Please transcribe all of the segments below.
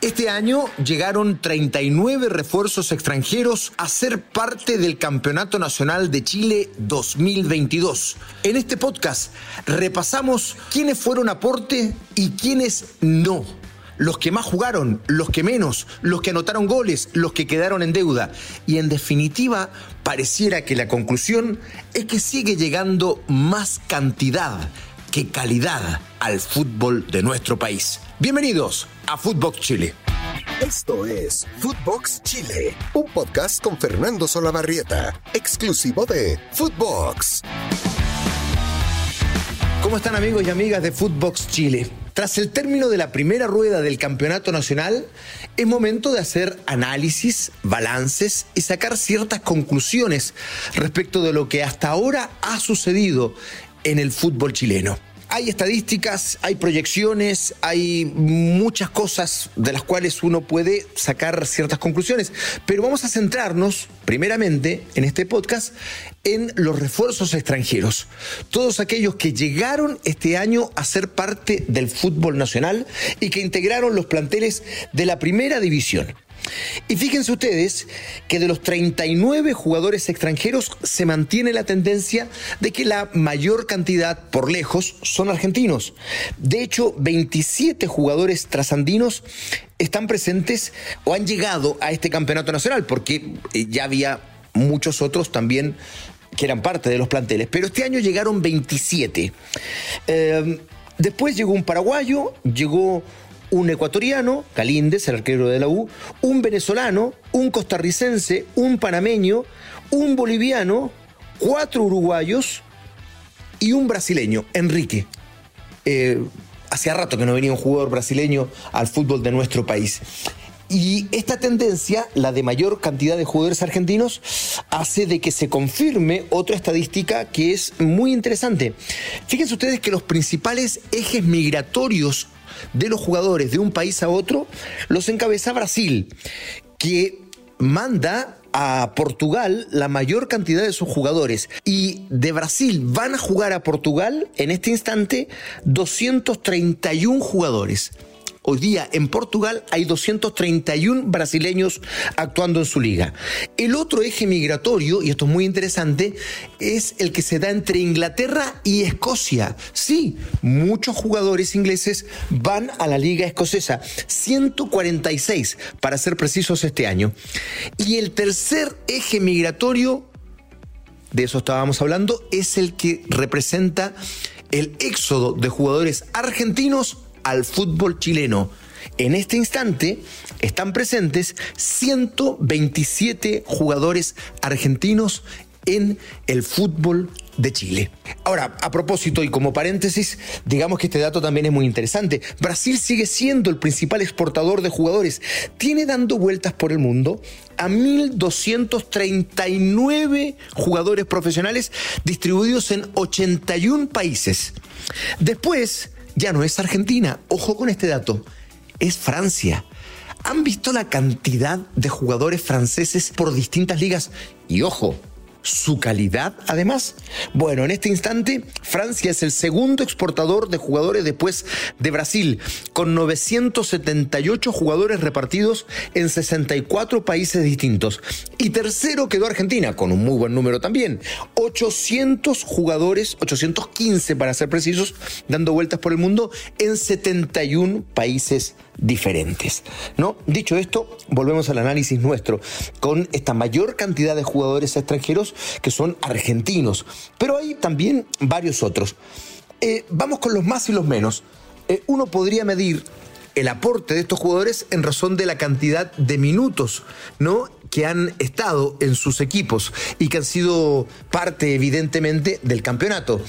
Este año llegaron 39 refuerzos extranjeros a ser parte del Campeonato Nacional de Chile 2022. En este podcast repasamos quiénes fueron aporte y quiénes no. Los que más jugaron, los que menos, los que anotaron goles, los que quedaron en deuda. Y en definitiva, pareciera que la conclusión es que sigue llegando más cantidad que calidad al fútbol de nuestro país. Bienvenidos a Footbox Chile. Esto es Footbox Chile, un podcast con Fernando Solabarrieta, exclusivo de Footbox. ¿Cómo están amigos y amigas de Footbox Chile? Tras el término de la primera rueda del Campeonato Nacional, es momento de hacer análisis, balances y sacar ciertas conclusiones respecto de lo que hasta ahora ha sucedido en el fútbol chileno. Hay estadísticas, hay proyecciones, hay muchas cosas de las cuales uno puede sacar ciertas conclusiones, pero vamos a centrarnos primeramente en este podcast en los refuerzos extranjeros. Todos aquellos que llegaron este año a ser parte del fútbol nacional y que integraron los planteles de la primera división. Y fíjense ustedes que de los 39 jugadores extranjeros se mantiene la tendencia de que la mayor cantidad, por lejos, son argentinos. De hecho, 27 jugadores trasandinos están presentes o han llegado a este campeonato nacional, porque eh, ya había muchos otros también que eran parte de los planteles, pero este año llegaron 27. Eh, después llegó un paraguayo, llegó un ecuatoriano, Calíndez, el arquero de la U, un venezolano, un costarricense, un panameño, un boliviano, cuatro uruguayos y un brasileño, Enrique. Eh, hacía rato que no venía un jugador brasileño al fútbol de nuestro país. Y esta tendencia, la de mayor cantidad de jugadores argentinos, hace de que se confirme otra estadística que es muy interesante. Fíjense ustedes que los principales ejes migratorios de los jugadores de un país a otro los encabeza Brasil, que manda a Portugal la mayor cantidad de sus jugadores. Y de Brasil van a jugar a Portugal en este instante 231 jugadores. Hoy día en Portugal hay 231 brasileños actuando en su liga. El otro eje migratorio, y esto es muy interesante, es el que se da entre Inglaterra y Escocia. Sí, muchos jugadores ingleses van a la liga escocesa, 146 para ser precisos este año. Y el tercer eje migratorio, de eso estábamos hablando, es el que representa el éxodo de jugadores argentinos al fútbol chileno. En este instante están presentes 127 jugadores argentinos en el fútbol de Chile. Ahora, a propósito y como paréntesis, digamos que este dato también es muy interesante. Brasil sigue siendo el principal exportador de jugadores. Tiene dando vueltas por el mundo a 1.239 jugadores profesionales distribuidos en 81 países. Después, ya no es Argentina. Ojo con este dato. Es Francia. ¿Han visto la cantidad de jugadores franceses por distintas ligas? Y ojo, su calidad además? Bueno, en este instante Francia es el segundo exportador de jugadores después de Brasil, con 978 jugadores repartidos en 64 países distintos. Y tercero quedó Argentina, con un muy buen número también, 800 jugadores, 815 para ser precisos, dando vueltas por el mundo en 71 países diferentes. ¿no? Dicho esto, volvemos al análisis nuestro, con esta mayor cantidad de jugadores extranjeros que son argentinos, pero hay también varios otros. Eh, vamos con los más y los menos. Eh, uno podría medir el aporte de estos jugadores en razón de la cantidad de minutos, ¿no? que han estado en sus equipos y que han sido parte evidentemente del campeonato.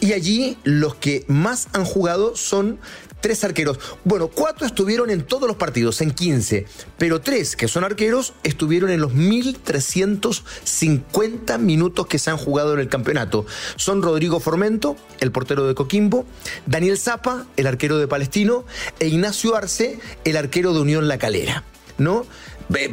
Y allí los que más han jugado son tres arqueros. Bueno, cuatro estuvieron en todos los partidos, en 15, pero tres que son arqueros estuvieron en los 1.350 minutos que se han jugado en el campeonato. Son Rodrigo Formento, el portero de Coquimbo, Daniel Zapa, el arquero de Palestino, e Ignacio Arce, el arquero de Unión La Calera. ¿No?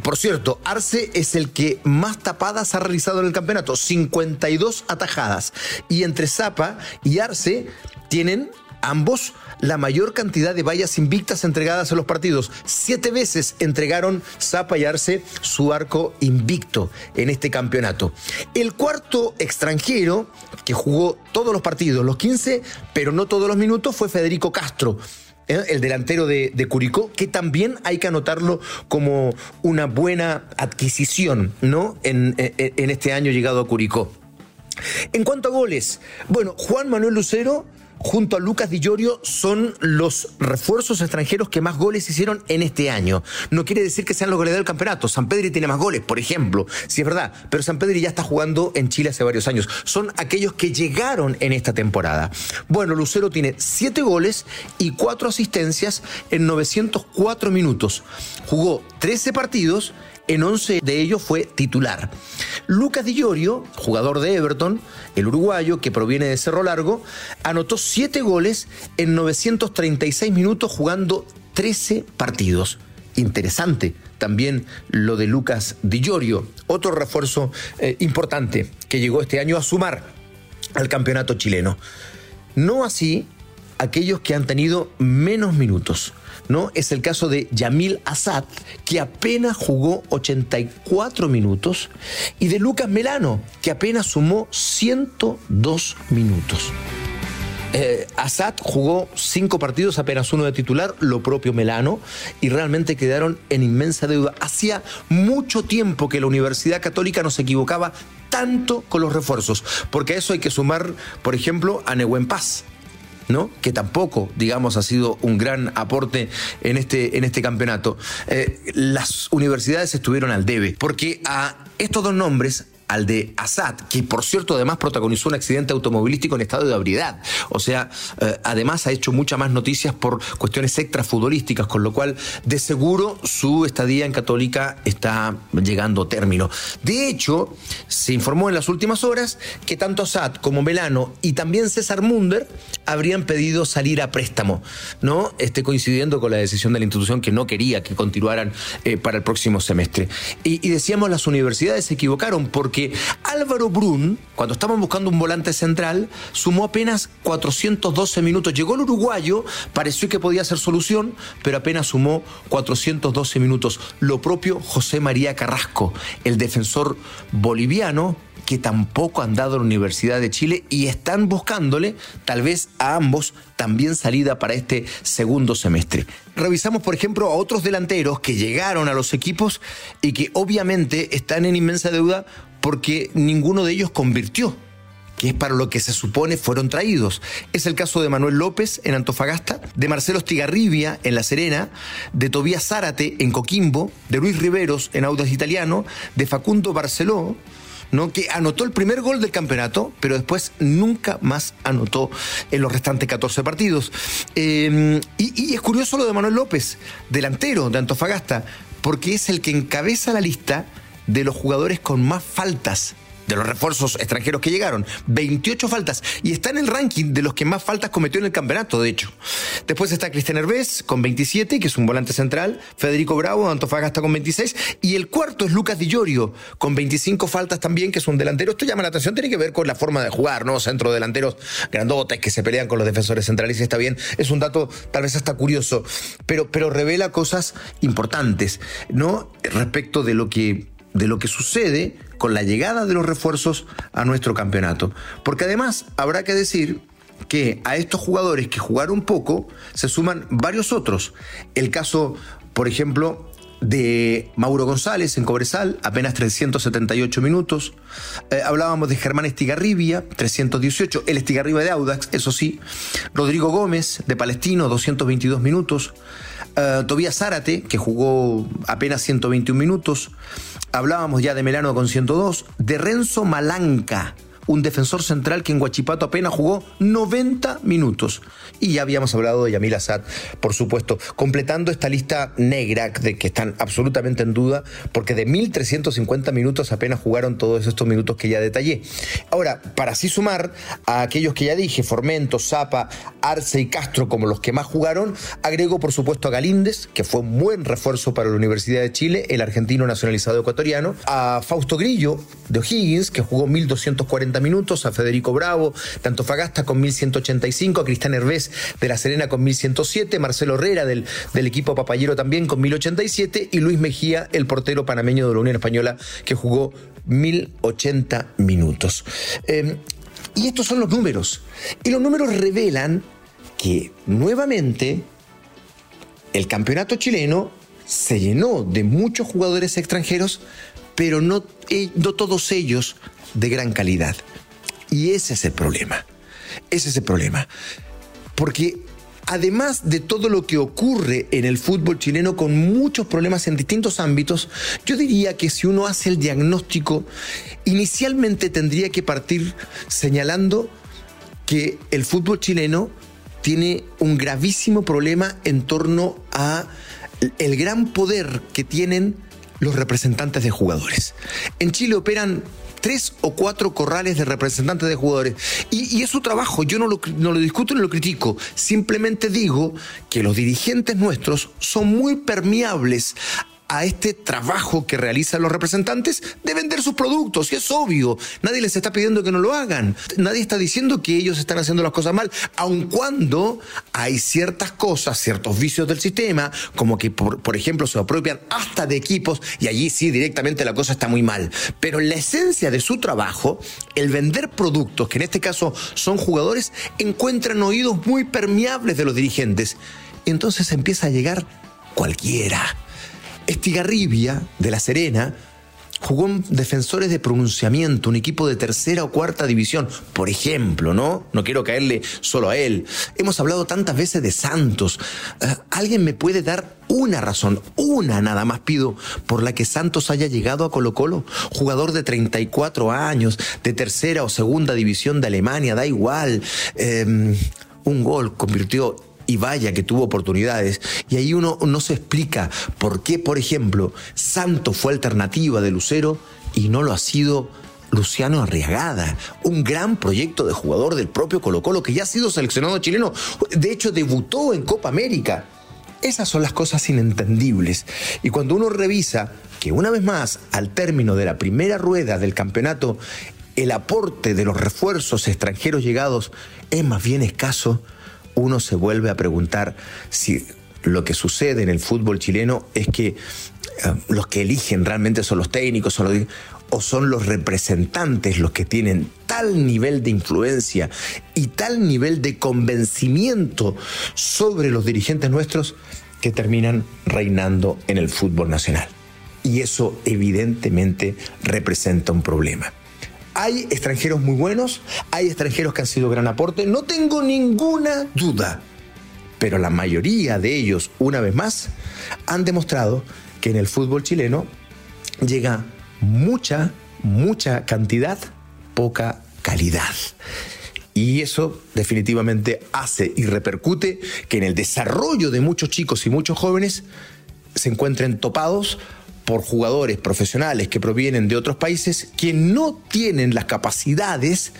Por cierto, Arce es el que más tapadas ha realizado en el campeonato, 52 atajadas. Y entre Zapa y Arce tienen ambos la mayor cantidad de vallas invictas entregadas a los partidos. Siete veces entregaron Zapa y Arce su arco invicto en este campeonato. El cuarto extranjero que jugó todos los partidos, los 15, pero no todos los minutos, fue Federico Castro. ¿eh? el delantero de, Curicó, que también hay que anotarlo como una buena adquisición, ¿no? En, en este año llegado a Curicó. En cuanto a goles, bueno, Juan Manuel Lucero junto a Lucas Di Llorio son los refuerzos extranjeros que más goles hicieron en este año. No quiere decir que sean los goleadores del campeonato. San Pedri tiene más goles, por ejemplo, si es verdad, pero San Pedri ya está jugando en Chile hace varios años. Son aquellos que llegaron en esta temporada. Bueno, Lucero tiene siete goles y cuatro asistencias en 904 minutos. Jugó 13 partidos en 11 de ellos fue titular. Lucas Di jugador de Everton, el uruguayo que proviene de Cerro Largo, anotó 7 goles en 936 minutos jugando 13 partidos. Interesante también lo de Lucas Di otro refuerzo eh, importante que llegó este año a sumar al campeonato chileno. No así aquellos que han tenido menos minutos. ¿No? Es el caso de Yamil Assad, que apenas jugó 84 minutos, y de Lucas Melano, que apenas sumó 102 minutos. Eh, Assad jugó cinco partidos, apenas uno de titular, lo propio Melano, y realmente quedaron en inmensa deuda. Hacía mucho tiempo que la Universidad Católica no se equivocaba tanto con los refuerzos, porque a eso hay que sumar, por ejemplo, a Nehuen Paz que tampoco, digamos, ha sido un gran aporte en este, en este campeonato, eh, las universidades estuvieron al debe, porque a estos dos nombres al de Assad, que por cierto además protagonizó un accidente automovilístico en estado de ebriedad. O sea, eh, además ha hecho muchas más noticias por cuestiones extrafutbolísticas, con lo cual de seguro su estadía en Católica está llegando a término. De hecho, se informó en las últimas horas que tanto Assad como Melano y también César Munder habrían pedido salir a préstamo, ¿no? Este, coincidiendo con la decisión de la institución que no quería que continuaran eh, para el próximo semestre. Y, y decíamos, las universidades se equivocaron porque que Álvaro Brun, cuando estaban buscando un volante central, sumó apenas 412 minutos. Llegó el uruguayo, pareció que podía ser solución, pero apenas sumó 412 minutos. Lo propio José María Carrasco, el defensor boliviano, que tampoco han dado a la Universidad de Chile y están buscándole, tal vez a ambos, también salida para este segundo semestre. Revisamos, por ejemplo, a otros delanteros que llegaron a los equipos y que obviamente están en inmensa deuda porque ninguno de ellos convirtió que es para lo que se supone fueron traídos. Es el caso de Manuel López en Antofagasta, de Marcelo Stigarribia en La Serena, de Tobías Zárate en Coquimbo, de Luis Riveros en Audas Italiano, de Facundo Barceló, ¿no? que anotó el primer gol del campeonato, pero después nunca más anotó en los restantes 14 partidos. Eh, y, y es curioso lo de Manuel López, delantero de Antofagasta, porque es el que encabeza la lista de los jugadores con más faltas de los refuerzos extranjeros que llegaron. 28 faltas. Y está en el ranking de los que más faltas cometió en el campeonato, de hecho. Después está Cristian Hervés con 27, que es un volante central. Federico Bravo Antofagasta con 26. Y el cuarto es Lucas Di Llorio, con 25 faltas también, que es un delantero. Esto llama la atención, tiene que ver con la forma de jugar, ¿no? Centro delanteros grandotes que se pelean con los defensores centrales y está bien. Es un dato tal vez hasta curioso, pero, pero revela cosas importantes, ¿no? Respecto de lo que de lo que sucede con la llegada de los refuerzos a nuestro campeonato. Porque además habrá que decir que a estos jugadores que jugaron poco se suman varios otros. El caso, por ejemplo, de Mauro González en Cobresal, apenas 378 minutos. Eh, hablábamos de Germán Estigarribia, 318. El Estigarribia de Audax, eso sí. Rodrigo Gómez de Palestino, 222 minutos. Uh, Tobías Zárate, que jugó apenas 121 minutos. Hablábamos ya de Melano con 102. De Renzo Malanca, un defensor central que en Guachipato apenas jugó 90 minutos. Y ya habíamos hablado de Yamil Assad, por supuesto, completando esta lista negra de que están absolutamente en duda, porque de 1.350 minutos apenas jugaron todos estos minutos que ya detallé. Ahora, para así sumar a aquellos que ya dije, Formento, Zapa, Arce y Castro como los que más jugaron, agrego por supuesto a Galíndez, que fue un buen refuerzo para la Universidad de Chile, el argentino nacionalizado ecuatoriano, a Fausto Grillo de O'Higgins, que jugó 1.240 1140 minutos, a Federico Bravo de Antofagasta con 1185, a Cristian Hervés de La Serena con 1107, Marcelo Herrera del, del equipo Papayero también con 1087 y Luis Mejía, el portero panameño de la Unión Española, que jugó 1080 minutos. Eh, y estos son los números. Y los números revelan que nuevamente el campeonato chileno se llenó de muchos jugadores extranjeros, pero no, eh, no todos ellos de gran calidad. Y ese es el problema. Ese es el problema. Porque además de todo lo que ocurre en el fútbol chileno con muchos problemas en distintos ámbitos, yo diría que si uno hace el diagnóstico, inicialmente tendría que partir señalando que el fútbol chileno tiene un gravísimo problema en torno a el gran poder que tienen los representantes de jugadores. En Chile operan tres o cuatro corrales de representantes de jugadores. Y, es su trabajo, yo no lo, no lo discuto ni lo critico, simplemente digo que los dirigentes nuestros son muy permeables a este trabajo que realizan los representantes de vender sus productos. Y es obvio, nadie les está pidiendo que no lo hagan. Nadie está diciendo que ellos están haciendo las cosas mal, aun cuando hay ciertas cosas, ciertos vicios del sistema, como que, por, por ejemplo, se apropian hasta de equipos y allí sí directamente la cosa está muy mal. Pero en la esencia de su trabajo, el vender productos, que en este caso son jugadores, encuentran oídos muy permeables de los dirigentes. Entonces empieza a llegar cualquiera Estigarribia, de La Serena, jugó en Defensores de Pronunciamiento, un equipo de tercera o cuarta división, por ejemplo, ¿no? No quiero caerle solo a él. Hemos hablado tantas veces de Santos. Eh, ¿Alguien me puede dar una razón, una nada más pido, por la que Santos haya llegado a Colo Colo? Jugador de 34 años, de tercera o segunda división de Alemania, da igual. Eh, un gol convirtió y vaya que tuvo oportunidades. Y ahí uno no se explica por qué, por ejemplo, Santos fue alternativa de Lucero y no lo ha sido Luciano Arriagada, un gran proyecto de jugador del propio Colo Colo que ya ha sido seleccionado chileno. De hecho, debutó en Copa América. Esas son las cosas inentendibles. Y cuando uno revisa que una vez más, al término de la primera rueda del campeonato, el aporte de los refuerzos extranjeros llegados es más bien escaso, uno se vuelve a preguntar si lo que sucede en el fútbol chileno es que eh, los que eligen realmente son los técnicos o son los representantes los que tienen tal nivel de influencia y tal nivel de convencimiento sobre los dirigentes nuestros que terminan reinando en el fútbol nacional. Y eso evidentemente representa un problema. Hay extranjeros muy buenos, hay extranjeros que han sido gran aporte, no tengo ninguna duda. Pero la mayoría de ellos, una vez más, han demostrado que en el fútbol chileno llega mucha, mucha cantidad, poca calidad. Y eso definitivamente hace y repercute que en el desarrollo de muchos chicos y muchos jóvenes se encuentren topados por jugadores profesionales que provienen de otros países que no tienen las capacidades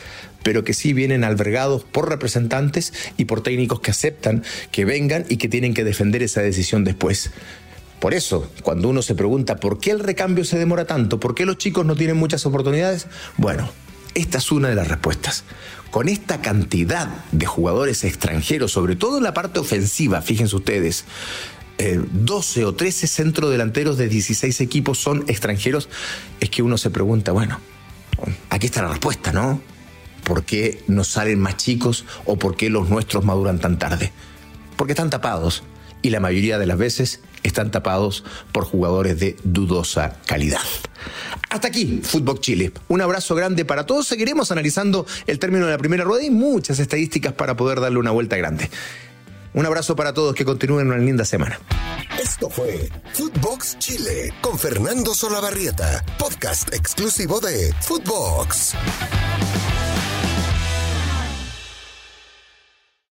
pero que sí vienen albergados por representantes y por técnicos que aceptan que vengan y que tienen que defender esa decisión después. Por eso, cuando uno se pregunta por qué el recambio se demora tanto, por qué los chicos no tienen muchas oportunidades, bueno, esta es una de las respuestas. Con esta cantidad de jugadores extranjeros, sobre todo en la parte ofensiva, fíjense ustedes, 12 eh, o 13 centrodelanteros de 16 equipos son extranjeros, es que uno se pregunta, bueno, aquí está la respuesta, ¿no? ¿Por qué no salen más chicos o por qué los nuestros maduran tan tarde? Porque están tapados y la mayoría de las veces están tapados por jugadores de dudosa calidad. Hasta aquí, Fútbol Chile. Un abrazo grande para todos. Seguiremos analizando el término de la primera rueda y muchas estadísticas para poder darle una vuelta grande. Un abrazo para todos, que continúen una linda semana. Esto fue Footbox Chile con Fernando Solabarrieta, podcast exclusivo de Footbox.